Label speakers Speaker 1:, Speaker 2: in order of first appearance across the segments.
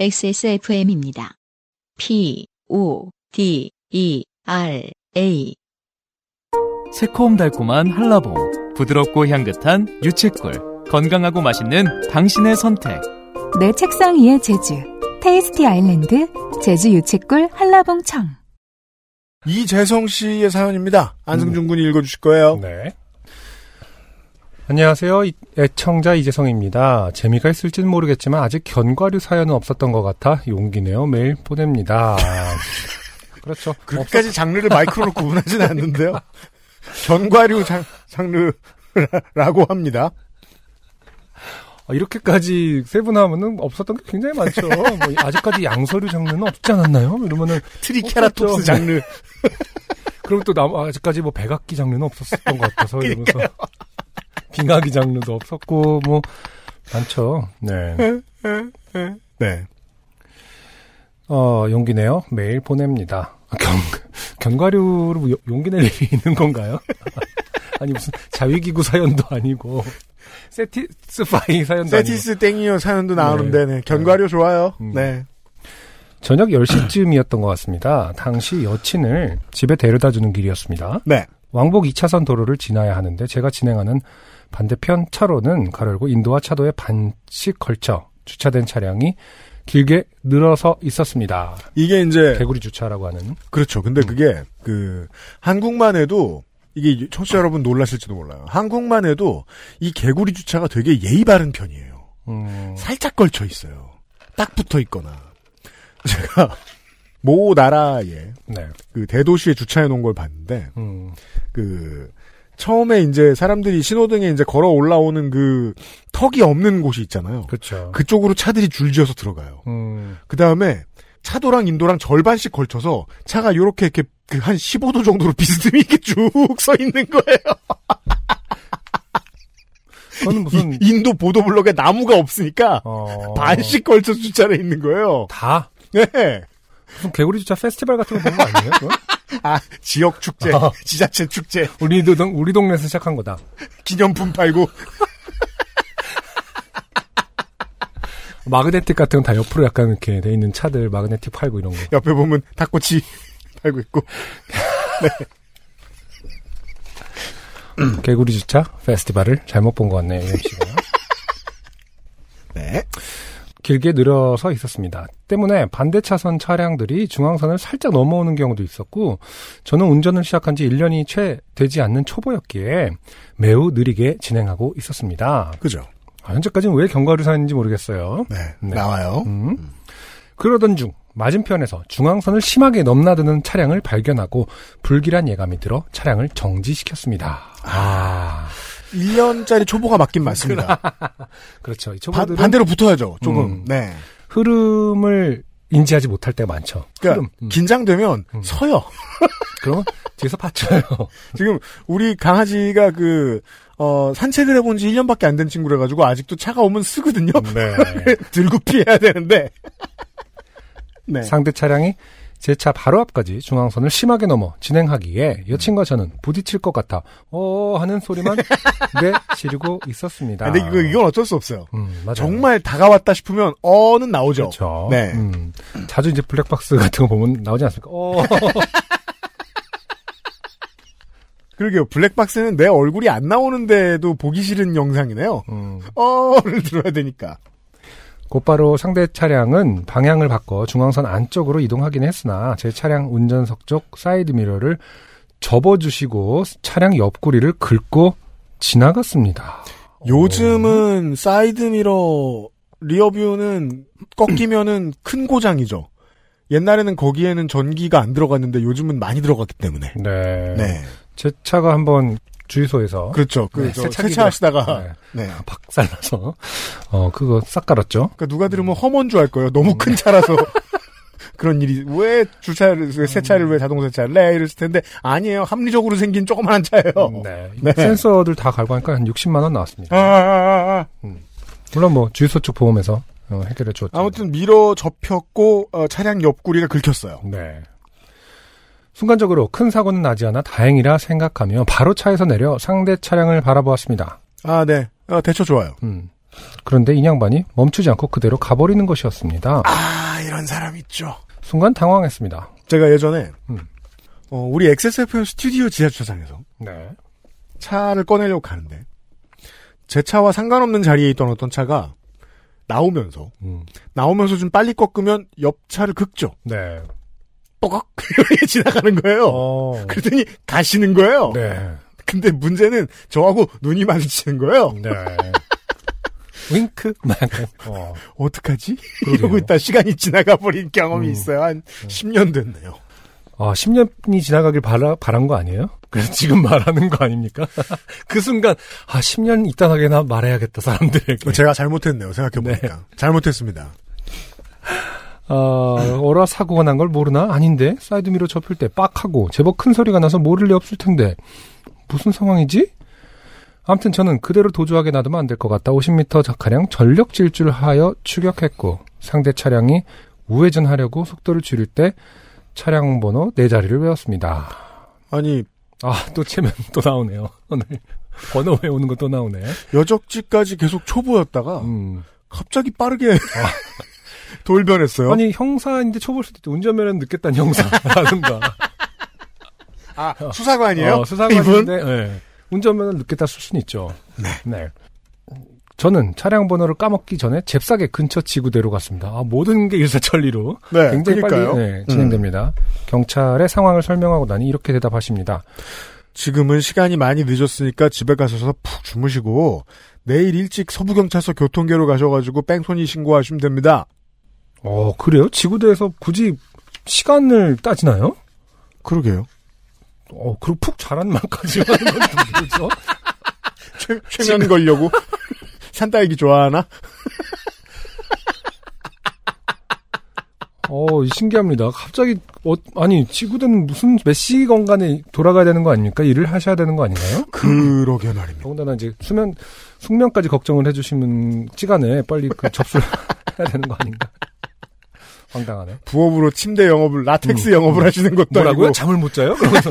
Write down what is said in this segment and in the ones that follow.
Speaker 1: XSFM입니다. P, O, D, E, R, A.
Speaker 2: 새콤달콤한 한라봉, 부드럽고 향긋한 유채꿀, 건강하고 맛있는 당신의 선택.
Speaker 3: 내 책상 위의 제주. 테이스티 아일랜드 제주 유채꿀 한라봉청.
Speaker 4: 이재성 씨의 사연입니다. 안승준 군이 읽어주실 거예요.
Speaker 5: 네. 안녕하세요. 이- 애청자 이재성입니다. 재미가 있을지는 모르겠지만 아직 견과류 사연은 없었던 것 같아 용기 내어 메일 보냅니다. 그렇죠.
Speaker 4: 그렇게까지 장르를 마이크로로 구분하지는 않는데요. 견과류 장, 장르라고 합니다.
Speaker 5: 아, 이렇게까지 세분하면은 없었던 게 굉장히 많죠. 뭐 아직까지 양서류 장르는 없지 않았나요? 이러면은
Speaker 4: 트리케라톱스
Speaker 5: 없었죠.
Speaker 4: 장르.
Speaker 5: 그럼 또 남, 아직까지 뭐 백악기 장르는 없었던 것 같아서 이러면서 빙하기 장르도 없었고 뭐 많죠. 네.
Speaker 4: 네.
Speaker 5: 어, 용기 내요. 메일 보냅니다. 아, 견, 견과류로 요- 용기 낼 일이 있는 건가요? 아니, 무슨 자위기구 사연도 아니고, 세티스 파이 사연도 아니고.
Speaker 4: 세티스 땡이요 사연도 나오는데, 네. 견과류 좋아요.
Speaker 5: 음.
Speaker 4: 네.
Speaker 5: 저녁 10시쯤이었던 것 같습니다. 당시 여친을 집에 데려다 주는 길이었습니다.
Speaker 4: 네.
Speaker 5: 왕복 2차선 도로를 지나야 하는데 제가 진행하는 반대편 차로는 가로열고 인도와 차도에 반씩 걸쳐 주차된 차량이 길게 늘어서 있었습니다.
Speaker 4: 이게 이제,
Speaker 5: 개구리 주차라고 하는.
Speaker 4: 그렇죠. 근데 그게, 그, 한국만 해도, 이게 청취자 여러분 놀라실지도 몰라요. 한국만 해도 이 개구리 주차가 되게 예의 바른 편이에요.
Speaker 5: 음,
Speaker 4: 살짝 걸쳐 있어요. 딱 붙어 있거나. 제가, 모 나라에,
Speaker 5: 네.
Speaker 4: 그 대도시에 주차해 놓은 걸 봤는데,
Speaker 5: 음,
Speaker 4: 그 처음에 이제 사람들이 신호등에 이제 걸어 올라오는 그 턱이 없는 곳이 있잖아요.
Speaker 5: 그렇죠.
Speaker 4: 그쪽으로 차들이 줄지어서 들어가요.
Speaker 5: 음,
Speaker 4: 그 다음에 차도랑 인도랑 절반씩 걸쳐서 차가 요렇게 이렇게 그한 15도 정도로 비스듬히 이렇게 쭉 서 있는 거예요.
Speaker 5: 그거는 무슨
Speaker 4: 이- 인도 보도블록에 나무가 없으니까
Speaker 5: 어,
Speaker 4: 반씩 걸쳐 주차해 있는 거예요.
Speaker 5: 다
Speaker 4: 네.
Speaker 5: 무슨 개구리 주차 페스티벌 같은 거본거 아니에요?
Speaker 4: 아 지역 축제,
Speaker 5: 아.
Speaker 4: 지자체 축제,
Speaker 5: 우리 동 우리 동네에서 시작한 거다.
Speaker 4: 기념품 팔고
Speaker 5: 마그네틱 같은 건 다 옆으로 약간 이렇게 돼 있는 차들 마그네틱 팔고 이런 거.
Speaker 4: 옆에 보면 닭꼬치 팔고 있고.
Speaker 5: 개구리 주차 페스티벌을 잘못 본 것 같네요.
Speaker 4: 네.
Speaker 5: 길게 늘어서 있었습니다. 때문에 반대 차선 차량들이 중앙선을 살짝 넘어오는 경우도 있었고, 저는 운전을 시작한 지 1년이 채 되지 않는 초보였기에 매우 느리게 진행하고 있었습니다.
Speaker 4: 그죠.
Speaker 5: 아, 현재까지는 왜 견과류 사는지 모르겠어요.
Speaker 4: 네.
Speaker 5: 네.
Speaker 4: 나와요.
Speaker 5: 음. 그러던 중 맞은편에서 중앙선을 심하게 넘나드는 차량을 발견하고 불길한 예감이 들어 차량을 정지시켰습니다. 아,
Speaker 4: 1년짜리 초보가 맞긴 맞습니다.
Speaker 5: 그렇죠. 초보들은
Speaker 4: 반대로 붙어야죠, 조금.
Speaker 5: 음.
Speaker 4: 네.
Speaker 5: 흐름을 인지하지 못할 때가 많죠.
Speaker 4: 그러니까,
Speaker 5: 흐름. 음.
Speaker 4: 긴장되면
Speaker 5: 음.
Speaker 4: 서요.
Speaker 5: 그러면 뒤에서 받쳐요.
Speaker 4: 지금, 우리 강아지가 그, 어, 산책을 해본 지 1년밖에 안 된 친구라 가지고, 아직도 차가 오면 쓰거든요.
Speaker 5: 네.
Speaker 4: 들고 피해야 되는데. 네.
Speaker 5: 상대 차량이 제 차 바로 앞까지 중앙선을 심하게 넘어 진행하기에 여친과 저는 부딪힐 것 같아 어 하는 소리만 내 지르고 있었습니다.
Speaker 4: 근데 이거, 이건 어쩔 수 없어요.
Speaker 5: 음.
Speaker 4: 정말 다가왔다 싶으면, 어는 나오죠.
Speaker 5: 그렇죠.
Speaker 4: 네.
Speaker 5: 음, 자주 이제 블랙박스 같은 거 보면 나오지 않습니까? 어,
Speaker 4: 그러게요. 블랙박스는 내 얼굴이 안 나오는데도 보기 싫은 영상이네요.
Speaker 5: 음.
Speaker 4: 어를 들어야 되니까.
Speaker 5: 곧바로 상대 차량은 방향을 바꿔 중앙선 안쪽으로 이동하긴 했으나 제 차량 운전석 쪽 사이드 미러를 접어주시고 차량 옆구리를 긁고 지나갔습니다.
Speaker 4: 요즘은 사이드 미러 rear view는 꺾이면은 큰 고장이죠. 옛날에는 거기에는 전기가 안 들어갔는데 요즘은 많이 들어갔기 때문에.
Speaker 5: 네.
Speaker 4: 네.
Speaker 5: 제 차가 한번 주유소에서
Speaker 4: 그렇죠. 그,
Speaker 5: 네,
Speaker 4: 세차하시다가.
Speaker 5: 네,
Speaker 4: 네.
Speaker 5: 박살나서 어 그거 싹 갈았죠.
Speaker 4: 그러니까 누가 들으면 험빈 줄 알 거예요. 너무 큰 차라서. 그런 일이, 왜 주차를, 왜 세차를 왜 자동 세차를 해? 이랬을 텐데, 아니에요. 합리적으로 생긴 조그만한 차예요.
Speaker 5: 네.
Speaker 4: 네.
Speaker 5: 센서들 다 갈고 하니까 한 60만 원 나왔습니다.
Speaker 4: 아, 아, 아, 아.
Speaker 5: 물론 뭐 주유소 쪽 보험에서 어, 해결해 줬죠.
Speaker 4: 아무튼 미러 접혔고, 어, 차량 옆구리가 긁혔어요.
Speaker 5: 네. 순간적으로 큰 사고는 나지 않아 다행이라 생각하며 바로 차에서 내려 상대 차량을 바라보았습니다.
Speaker 4: 아, 네. 어, 대처 좋아요.
Speaker 5: 음. 그런데 이 양반이 멈추지 않고 그대로 가버리는 것이었습니다.
Speaker 4: 아, 이런 사람 있죠.
Speaker 5: 순간 당황했습니다.
Speaker 4: 제가 예전에,
Speaker 5: 음.
Speaker 4: 어, 우리 XSFM 스튜디오 지하 주차장에서
Speaker 5: 네.
Speaker 4: 차를 꺼내려고 가는데, 제 차와 상관없는 자리에 있던 어떤 차가 나오면서,
Speaker 5: 음.
Speaker 4: 나오면서 좀 빨리 꺾으면 옆 차를 긁죠.
Speaker 5: 네.
Speaker 4: 뽀걱! 이렇게 지나가는 거예요.
Speaker 5: 어.
Speaker 4: 그랬더니 가시는 거예요.
Speaker 5: 네.
Speaker 4: 근데 문제는 저하고 눈이 마주치는 거예요.
Speaker 5: 네. 윙크? 막 어.
Speaker 4: 어떡하지?
Speaker 5: 그러게요.
Speaker 4: 이러고 있다 시간이 지나가 버린 경험이
Speaker 5: 음.
Speaker 4: 있어요. 한 10년 됐네요.
Speaker 5: 아, 10년이 지나가길 바라, 바란 거 아니에요? 그래서 지금 말하는 거 아닙니까? 그 순간, 아, 10년 있다 하게나 말해야겠다, 사람들에게.
Speaker 4: 제가 잘못했네요. 생각해보니까. 잘못했습니다.
Speaker 5: 아, 어라 사고가 난 걸 모르나? 아닌데? 사이드미러 접힐 때 빡하고 제법 큰 소리가 나서 모를 리 없을 텐데. 무슨 상황이지? 아무튼 저는 그대로 도주하게 놔두면 안 될 것 같다. 50m 자카량 전력 질주하여 추격했고 상대 차량이 우회전하려고 속도를 줄일 때 차량 번호 네 자리를 외웠습니다.
Speaker 4: 아니,
Speaker 5: 아, 또 채면 또 나오네요. 오늘 번호 외우는 거 또 나오네.
Speaker 4: 여적지까지 계속 초보였다가
Speaker 5: 음.
Speaker 4: 갑자기 빠르게 돌변했어요.
Speaker 5: 아니 형사인데 초볼 수도 있죠. 운전면허는 늦겠다는 형사라든가.
Speaker 4: 아, 수사관이에요?
Speaker 5: 어, 수사관인데 예. 운전면허 늦겠다 쓸 수는 있죠.
Speaker 4: 네.
Speaker 5: 저는 차량 번호를 까먹기 전에 잽싸게 근처 지구대로 갔습니다. 아, 모든 게 일사천리로
Speaker 4: 네,
Speaker 5: 굉장히
Speaker 4: 그러니까요.
Speaker 5: 빨리 네, 진행됩니다. 경찰의 상황을 설명하고 나니 이렇게 대답하십니다.
Speaker 4: 지금은 시간이 많이 늦었으니까 집에 가셔서 푹 주무시고 내일 일찍 서부경찰서 교통계로 가셔가지고 뺑소니 신고하시면 됩니다.
Speaker 5: 어 그래요? 지구대에서 굳이 시간을 따지나요?
Speaker 4: 그러게요.
Speaker 5: 어 그리고 푹 자란 말까지 하는 건 뭐죠?
Speaker 4: 최, 최면 걸려고 산딸기 좋아하나?
Speaker 5: 어 신기합니다. 갑자기 어, 아니 지구대는 무슨 몇 시간간에 돌아가야 되는 거 아닙니까? 일을 하셔야 되는 거 아닌가요?
Speaker 4: 그러게 말입니다.
Speaker 5: 더군다나 이제 수면 숙면까지 걱정을 해주시는 시간에 빨리 그 접수를 해야 되는 거 아닌가? 황당하네.
Speaker 4: 부업으로 침대 영업을 라텍스 영업을 하시는 것도
Speaker 5: 뭐라고요?
Speaker 4: 아니고
Speaker 5: 잠을 못 자요? 그러면서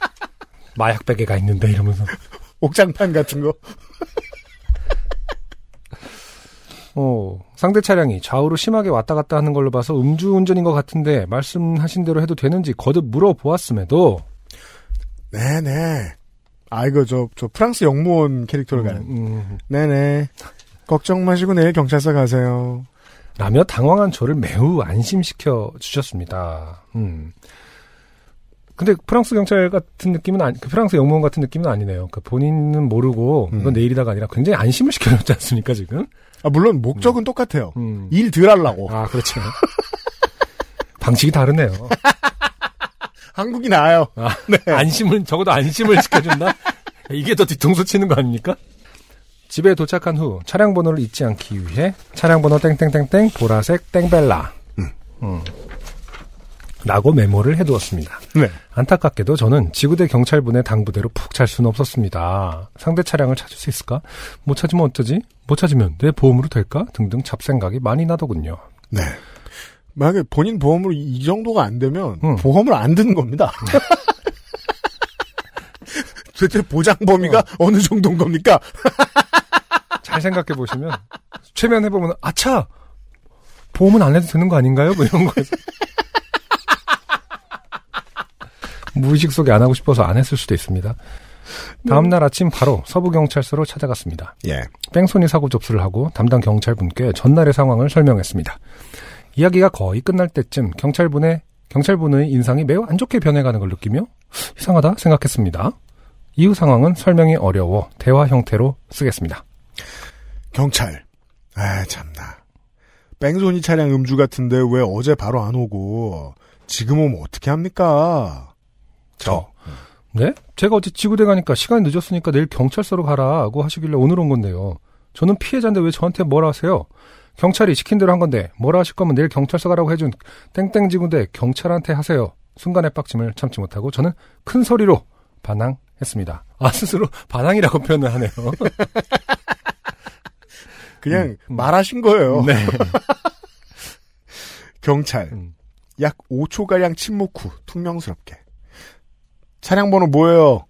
Speaker 5: 마약 베개가 있는데 이러면서
Speaker 4: 옥장판 같은 거.
Speaker 5: 어 상대 차량이 좌우로 심하게 왔다 갔다 하는 걸로 봐서 음주운전인 것 같은데 말씀하신 대로 해도 되는지 거듭 물어보았음에도
Speaker 4: 네네. 아 이거 저 저 프랑스 영무원 캐릭터를 가는.
Speaker 5: 음,
Speaker 4: 네네. 걱정 마시고 내일 경찰서 가세요.
Speaker 5: 라며 당황한 저를 매우 안심시켜 주셨습니다. 음. 근데 프랑스 경찰 같은 느낌은 아니, 그 프랑스 영무원 같은 느낌은 아니네요. 그 본인은 모르고 이건
Speaker 4: 음.
Speaker 5: 내일이다가 아니라 굉장히 안심을 시켜줬지 않습니까 지금?
Speaker 4: 아 물론 목적은 똑같아요.
Speaker 5: 음.
Speaker 4: 일덜 하려고.
Speaker 5: 아 그렇죠. 방식이 다르네요.
Speaker 4: 한국이 나아요.
Speaker 5: 아, 안심을 적어도 안심을 시켜준다. 이게 더 뒤통수 치는 거 아닙니까? 집에 도착한 후 차량 번호를 잊지 않기 위해 차량 번호 땡땡땡땡 보라색 땡벨라 음. 라고 메모를 해두었습니다.
Speaker 4: 네.
Speaker 5: 안타깝게도 저는 지구대 경찰분의 당부대로 푹 잘 수는 없었습니다. 상대 차량을 찾을 수 있을까? 못 찾으면 어쩌지? 못 찾으면 내 보험으로 될까? 등등 잡생각이 많이 나더군요.
Speaker 4: 네. 만약에 본인 보험으로 이- 이 정도가 안 되면
Speaker 5: 음.
Speaker 4: 보험을 안 드는 겁니다. 도대체 보장 범위가 어. 느 정도인 겁니까?
Speaker 5: 잘 생각해 보시면 최면 해 보면 아차 보험은 안 해도 되는 거 아닌가요? 뭐 이런 거에서 무의식 속에 안 하고 싶어서 안 했을 수도 있습니다. 다음 날 아침 바로 서부 경찰서로 찾아갔습니다.
Speaker 4: 예.
Speaker 5: 뺑소니 사고 접수를 하고 담당 경찰분께 전날의 상황을 설명했습니다. 이야기가 거의 끝날 때쯤 경찰분의 경찰분의 인상이 매우 안 좋게 변해가는 걸 느끼며 이상하다 생각했습니다. 이후 상황은 설명이 어려워 대화 형태로 쓰겠습니다.
Speaker 4: 경찰. 아, 참나. 뺑소니 차량 음주 같은데 왜 어제 바로 안 오고 지금 오면 어떻게 합니까? 저.
Speaker 5: 네? 제가 어제 지구대 가니까 시간이 늦었으니까 내일 경찰서로 가라고 하시길래 오늘 온 건데요. 저는 피해자인데 왜 저한테 뭐라 하세요? 경찰이 시킨 대로 한 건데 뭐라 하실 거면 내일 경찰서 가라고 해준 땡땡 지구대 경찰한테 하세요. 순간의 빡침을 참지 못하고 저는 큰 소리로 반항했습니다. 아 스스로 반항이라고 표현을 하네요.
Speaker 4: 그냥
Speaker 5: 음.
Speaker 4: 말하신 거예요.
Speaker 5: 네.
Speaker 4: 경찰.
Speaker 5: 음.
Speaker 4: 약 5초 가량 침묵 후 퉁명스럽게. 차량 번호 뭐예요?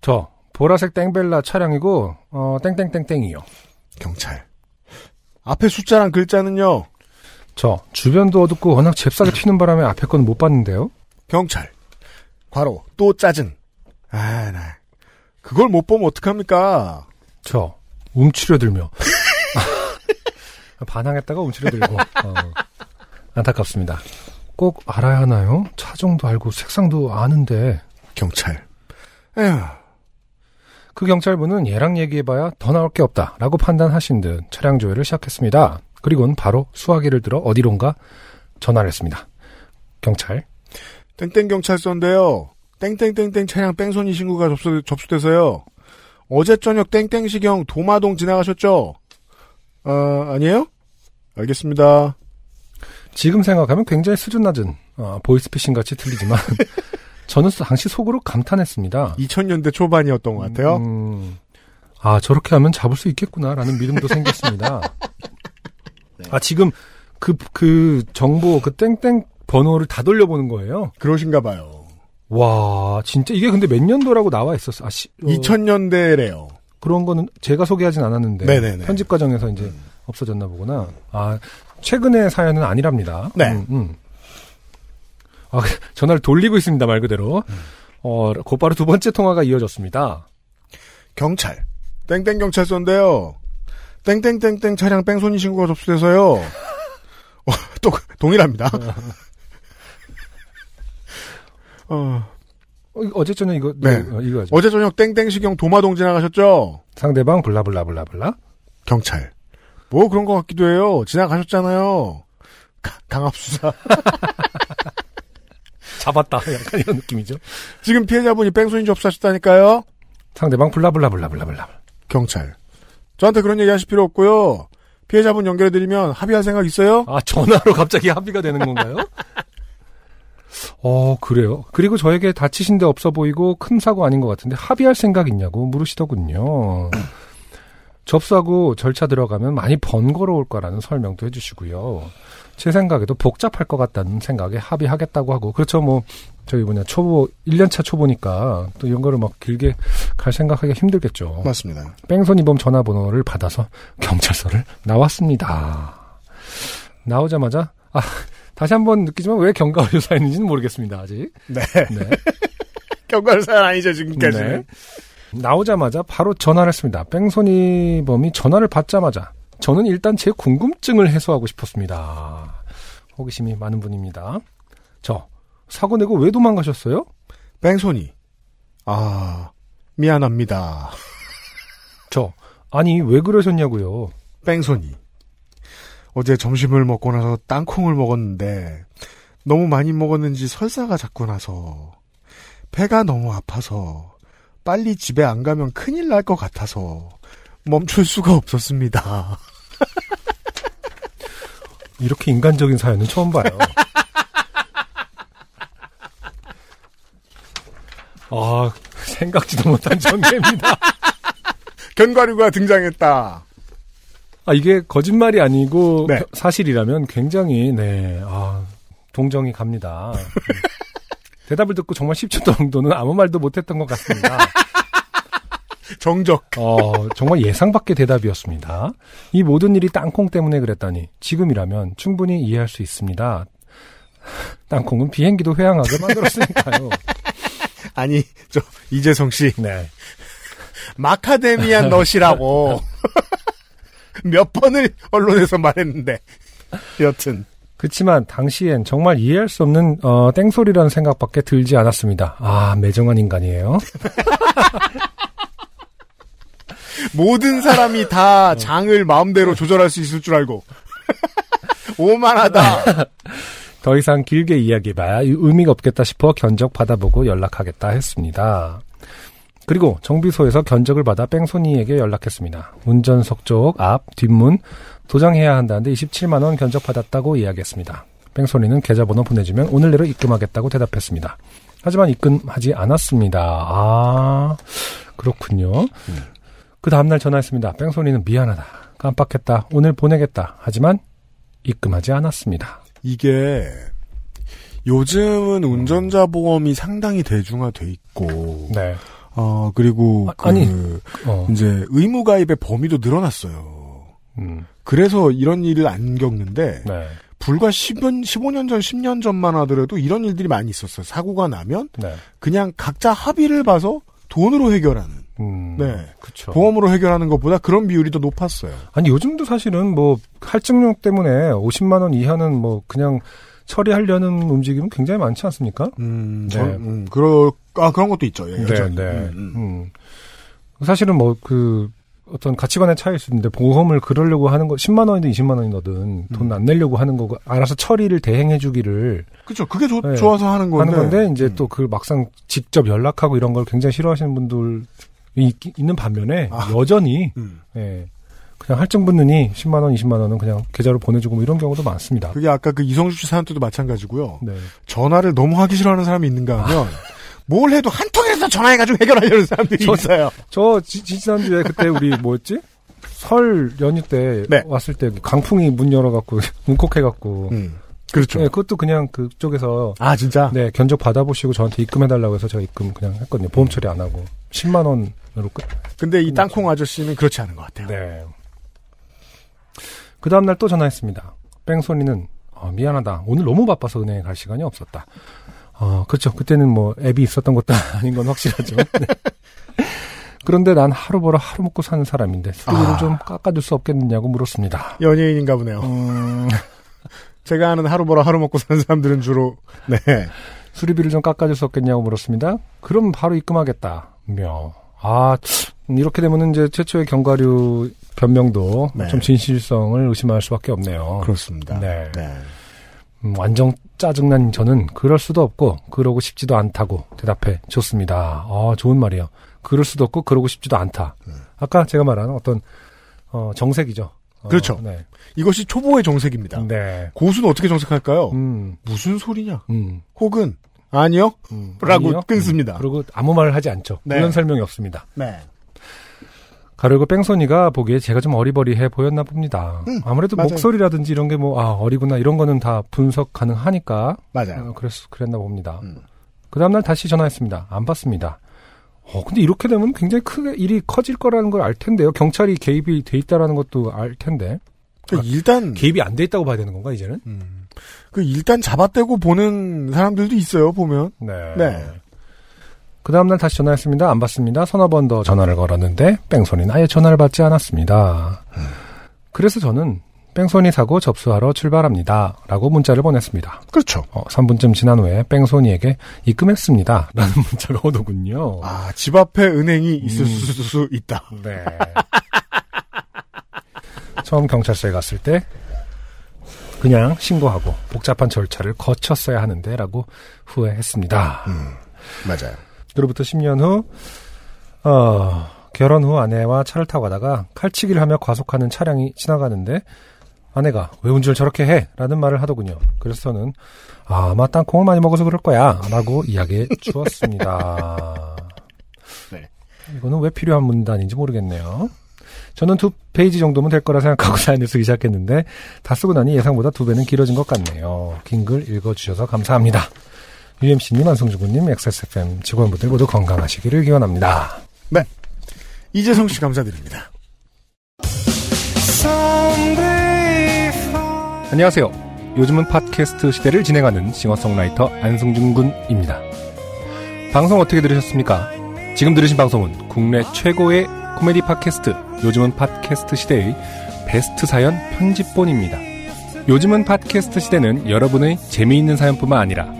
Speaker 5: 저 보라색 땡벨라 차량이고 어 땡땡땡땡이요.
Speaker 4: 경찰. 앞에 숫자랑 글자는요.
Speaker 5: 저 주변도 어둡고 워낙 잽싸게 튀는 바람에 앞에 거는 못 봤는데요.
Speaker 4: 경찰. 과로 또 짜증. 아, 나 그걸 못 보면 어떡합니까?
Speaker 5: 저 움츠려들며 반항했다가 움츠려들고 어, 안타깝습니다. 꼭 알아야 하나요? 차종도 알고 색상도 아는데
Speaker 4: 경찰. 에휴.
Speaker 5: 그 경찰분은 얘랑 얘기해봐야 더 나올 게 없다라고 판단하신 듯 차량 조회를 시작했습니다. 그리고는 바로 수화기를 들어 어디론가 전화를 했습니다. 경찰
Speaker 4: 땡땡 경찰서인데요. 땡땡땡땡 차량 뺑소니 신고가 접수, 접수돼서요. 어제 저녁 땡땡시경 도마동 지나가셨죠? 어, 아니에요? 알겠습니다.
Speaker 5: 지금 생각하면 굉장히 수준 낮은 어, 보이스피싱 같이 들리지만 저는 당시 속으로 감탄했습니다.
Speaker 4: 2000년대 초반이었던 것 같아요.
Speaker 5: 음, 아 저렇게 하면 잡을 수 있겠구나라는 믿음도 생겼습니다. 아 지금 그그 정보 그 땡땡 번호를 다 돌려보는 거예요.
Speaker 4: 그러신가 봐요.
Speaker 5: 와 진짜 이게 근데 몇 년도라고 나와 있었어. 아 시, 어,
Speaker 4: 2000년대래요.
Speaker 5: 그런 거는 제가 소개하진 않았는데
Speaker 4: 네네네.
Speaker 5: 편집 과정에서 이제 없어졌나 보구나. 아 최근의 사연은 아니랍니다.
Speaker 4: 네.
Speaker 5: 음, 음. 아, 전화를 돌리고 있습니다 말 그대로. 어 곧바로 두 번째 통화가 이어졌습니다.
Speaker 4: 경찰. 땡땡 경찰서인데요. 땡땡땡땡 차량 뺑소니 신고가 접수돼서요. 어, 또 동일합니다. 어,
Speaker 5: 어, 이거 어제 저녁 이거
Speaker 4: 네.
Speaker 5: 어, 이거 하죠.
Speaker 4: 어제 저녁 땡땡시경 도마동 지나가셨죠?
Speaker 5: 상대방 블라블라블라블라.
Speaker 4: 경찰. 뭐 그런 것 같기도 해요. 지나가셨잖아요. 가- 강압수사.
Speaker 5: 잡았다. 약간 이런 느낌이죠.
Speaker 4: 지금 피해자분이 뺑소니 접수하셨다니까요.
Speaker 5: 상대방 블라블라블라블라블라.
Speaker 4: 경찰. 저한테 그런 얘기 하실 필요 없고요. 피해자분 연결해드리면 합의할 생각 있어요?
Speaker 5: 아 전화로 갑자기 합의가 되는 건가요? 어 그래요. 그리고 저에게 다치신 데 없어 보이고 큰 사고 아닌 것 같은데 합의할 생각 있냐고 물으시더군요. 접수하고 절차 들어가면 많이 번거로울 거라는 설명도 해주시고요. 제 생각에도 복잡할 것 같다는 생각에 합의하겠다고 하고 그렇죠 뭐 저희 뭐냐 초보 1년차 초보니까 또 이런 거를 막 길게 갈 생각하기가 힘들겠죠.
Speaker 4: 맞습니다.
Speaker 5: 뺑소니범 전화번호를 받아서 경찰서를 나왔습니다. 나오자마자 아 다시 한번 느끼지만 왜 경과 의료 사연인지는 모르겠습니다 아직.
Speaker 4: 네.
Speaker 5: 네.
Speaker 4: 경과를 사연 아니죠, 지금까지.
Speaker 5: 네. 나오자마자 바로 전화를 했습니다. 뺑소니 범이 전화를 받자마자 저는 일단 제 궁금증을 해소하고 싶었습니다. 호기심이 많은 분입니다. 저 사고 내고 왜 도망가셨어요?
Speaker 4: 뺑소니. 아, 미안합니다.
Speaker 5: 저 아니 왜 그러셨냐고요.
Speaker 4: 뺑소니. 어제 점심을 먹고 나서 땅콩을 먹었는데 너무 많이 먹었는지 설사가 자꾸 나서 배가 너무 아파서 빨리 집에 안 가면 큰일 날 것 같아서 멈출 수가 없었습니다.
Speaker 5: 이렇게 인간적인 사연은 처음 봐요. 아, 생각지도 못한 전개입니다.
Speaker 4: 견과류가 등장했다.
Speaker 5: 아, 이게 거짓말이 아니고
Speaker 4: 네.
Speaker 5: 사실이라면 굉장히, 네, 아, 동정이 갑니다. 음. 대답을 듣고 정말 10초 정도는 아무 말도 못했던 것 같습니다.
Speaker 4: 정적.
Speaker 5: 어, 정말 예상 밖의 대답이었습니다. 이 모든 일이 땅콩 때문에 그랬다니 지금이라면 충분히 이해할 수 있습니다. 땅콩은 비행기도 회항하게 만들었으니까요.
Speaker 4: 아니, 저, 이재성 씨.
Speaker 5: 네.
Speaker 4: 마카데미안 넛이라고. 몇 번을 언론에서 말했는데. 여튼.
Speaker 5: 그렇지만 당시엔 정말 이해할 수 없는 어, 땡소리라는 생각밖에 들지 않았습니다. 아 매정한 인간이에요.
Speaker 4: 모든 사람이 다 장을 마음대로 조절할 수 있을 줄 알고. 오만하다.
Speaker 5: 더 이상 길게 이야기해봐야 의미가 없겠다 싶어 견적 받아보고 연락하겠다 했습니다. 그리고 정비소에서 견적을 받아 뺑소니에게 연락했습니다. 운전석 쪽 앞, 뒷문 도장해야 한다는데 27만 원 견적 받았다고 이야기했습니다. 뺑소니는 계좌번호 보내주면 오늘 내로 입금하겠다고 대답했습니다. 하지만 입금하지 않았습니다. 아 그렇군요. 그 다음날 전화했습니다. 뺑소니는 미안하다. 깜빡했다. 오늘 보내겠다. 하지만 입금하지 않았습니다.
Speaker 4: 이게 요즘은 운전자 보험이 상당히 대중화돼 있고
Speaker 5: 네.
Speaker 4: 어, 그리고,
Speaker 5: 아, 아니.
Speaker 4: 그,
Speaker 5: 어.
Speaker 4: 이제, 의무 가입의 범위도 늘어났어요.
Speaker 5: 음,
Speaker 4: 그래서 이런 일을 안 겪는데,
Speaker 5: 네.
Speaker 4: 불과 10년, 15년 전, 10년 전만 하더라도 이런 일들이 많이 있었어요. 사고가 나면,
Speaker 5: 네.
Speaker 4: 그냥 각자 합의를 봐서 돈으로 해결하는,
Speaker 5: 음,
Speaker 4: 네.
Speaker 5: 그쵸.
Speaker 4: 보험으로 해결하는 것보다 그런 비율이 더 높았어요.
Speaker 5: 아니, 요즘도 사실은 뭐, 할증용 때문에 50만원 이하는 뭐, 그냥 처리하려는 움직임은 굉장히 많지 않습니까?
Speaker 4: 음,
Speaker 5: 네.
Speaker 4: 저, 음, 그럴, 아, 그런 것도 있죠. 예,
Speaker 5: 네,
Speaker 4: 그렇죠.
Speaker 5: 네.
Speaker 4: 음, 음.
Speaker 5: 음. 사실은 뭐, 그, 어떤 가치관의 차이일 수 있는데, 보험을 그러려고 하는 거, 10만원이든 20만원이든 돈 안 내려고 하는 거고, 알아서 처리를 대행해주기를
Speaker 4: 그죠. 그게 좋,
Speaker 5: 네.
Speaker 4: 좋아서 하는 건데.
Speaker 5: 하는 건데, 이제
Speaker 4: 음.
Speaker 5: 또그 막상 직접 연락하고 이런 걸 굉장히 싫어하시는 분들이 있, 있는 반면에,
Speaker 4: 아.
Speaker 5: 여전히,
Speaker 4: 음.
Speaker 5: 예, 그냥 할증 붙느니 10만 원, 20만 원은 그냥 계좌로 보내주고 뭐 이런 경우도 많습니다.
Speaker 4: 그게 아까 그 이성주 씨 사연 때도 마찬가지고요.
Speaker 5: 네.
Speaker 4: 전화를 너무 하기 싫어하는 사람이 있는가 하면, 뭘 해도 한 통이라도 전화해가지고 해결하려는 사람들이
Speaker 5: 저-
Speaker 4: 있어요.
Speaker 5: 저 지, 지난주에 그때 우리 뭐였지? 설 연휴 때
Speaker 4: 네.
Speaker 5: 왔을 때 강풍이 문 열어갖고 문콕해갖고
Speaker 4: 음. 그렇죠.
Speaker 5: 네, 그것도 그냥 그쪽에서
Speaker 4: 아, 진짜?
Speaker 5: 네 견적 받아보시고 저한테 입금해달라고 해서 제가 입금 그냥 했거든요. 보험 처리 안 하고 10만 원으로 끝.
Speaker 4: 근데 이 땅콩 아저씨는 그렇지 않은 것 같아요.
Speaker 5: 네. 그 다음날 또 전화했습니다. 뺑소니는 어, 미안하다. 오늘 너무 바빠서 은행에 갈 시간이 없었다. 어, 그렇죠. 그때는 뭐 앱이 있었던 것도 아닌 건 확실하죠. 네. 그런데 난 하루 벌어 하루 먹고 사는 사람인데 수리비를
Speaker 4: 아.
Speaker 5: 좀 깎아줄 수 없겠느냐고 물었습니다.
Speaker 4: 연예인인가 보네요.
Speaker 5: 음,
Speaker 4: 제가 아는 하루 벌어 하루 먹고 사는 사람들은 주로, 네.
Speaker 5: 수리비를 좀 깎아줄 수 없겠냐고 물었습니다. 그럼 바로 입금하겠다. 며. 아, 음, 이렇게 되면은 이제 최초의 견과류 변명도
Speaker 4: 네.
Speaker 5: 좀 진실성을 의심할 수밖에 없네요.
Speaker 4: 그렇습니다.
Speaker 5: 네.
Speaker 4: 네.
Speaker 5: 음, 완전 짜증난 저는 그럴 수도 없고 그러고 싶지도 않다고 대답해 줬습니다. 아, 좋은 말이에요. 그럴 수도 없고 그러고 싶지도 않다. 아까 제가 말한 어떤 어, 정색이죠. 어,
Speaker 4: 그렇죠.
Speaker 5: 네.
Speaker 4: 이것이 초보의 정색입니다.
Speaker 5: 네.
Speaker 4: 고수는 어떻게 정색할까요?
Speaker 5: 음,
Speaker 4: 무슨 소리냐?
Speaker 5: 음,
Speaker 4: 혹은, 아니요?
Speaker 5: 음.
Speaker 4: 라고
Speaker 5: 아니요?
Speaker 4: 끊습니다.
Speaker 5: 음, 그리고 아무 말을 하지 않죠.
Speaker 4: 네.
Speaker 5: 그런 설명이 없습니다.
Speaker 4: 네.
Speaker 5: 가르고 뺑소니가 보기에 제가 좀 어리버리해 보였나 봅니다.
Speaker 4: 음,
Speaker 5: 아무래도
Speaker 4: 맞아요.
Speaker 5: 목소리라든지 이런 게 뭐, 아, 어리구나, 이런 거는 다 분석 가능하니까
Speaker 4: 맞아요.
Speaker 5: 어, 그랬, 그랬나 봅니다.
Speaker 4: 음.
Speaker 5: 그 다음날 다시 전화했습니다. 안 받습니다. 어, 근데 이렇게 되면 굉장히 크게 일이 커질 거라는 걸 알 텐데요. 경찰이 개입이 돼 있다라는 것도 알 텐데.
Speaker 4: 그 일단,
Speaker 5: 개입이 안 돼 있다고 봐야 되는 건가, 이제는?
Speaker 4: 음, 그 일단 잡아떼고 보는 사람들도 있어요, 보면.
Speaker 5: 네.
Speaker 4: 네.
Speaker 5: 그 다음날 다시 전화했습니다. 안 받습니다. 서너 번 더 전화를 걸었는데, 뺑소니는 아예 전화를 받지 않았습니다. 그래서 저는 뺑소니 사고 접수하러 출발합니다. 라고 문자를 보냈습니다.
Speaker 4: 그렇죠.
Speaker 5: 어, 3분쯤 지난 후에 뺑소니에게 입금했습니다. 라는 문자가 오더군요.
Speaker 4: 아, 집 앞에 은행이 있을
Speaker 5: 음.
Speaker 4: 수 있다.
Speaker 5: 네. 처음 경찰서에 갔을 때 그냥 신고하고 복잡한 절차를 거쳤어야 하는데 라고 후회했습니다.
Speaker 4: 맞아요.
Speaker 5: 그로부터 10년 후 어, 결혼 후 아내와 차를 타고 가다가 칼치기를 하며 과속하는 차량이 지나가는데 아내가 왜 운전을 저렇게 해? 라는 말을 하더군요. 그래서 저는 아, 아마 땅콩을 많이 먹어서 그럴 거야 라고 이야기해 주었습니다.
Speaker 4: 네.
Speaker 5: 이거는 왜 필요한 문단인지 모르겠네요. 저는 두 페이지 정도면 될 거라 생각하고 사연을 쓰기 시작했는데 다 쓰고 나니 예상보다 두 배는 길어진 것 같네요. 긴 글 읽어주셔서 감사합니다. UMC님, 안성주군님, XSFM 직원분들 모두 건강하시기를 기원합니다.
Speaker 4: 이재성 씨 감사드립니다.
Speaker 5: 안녕하세요. 요즘은 팟캐스트 시대를 진행하는 싱어송라이터 안승준 군입니다. 방송 어떻게 들으셨습니까? 지금 들으신 방송은 국내 최고의 코미디 팟캐스트 요즘은 팟캐스트 시대의 베스트 사연 편집본입니다. 요즘은 팟캐스트 시대는 여러분의 재미있는 사연뿐만 아니라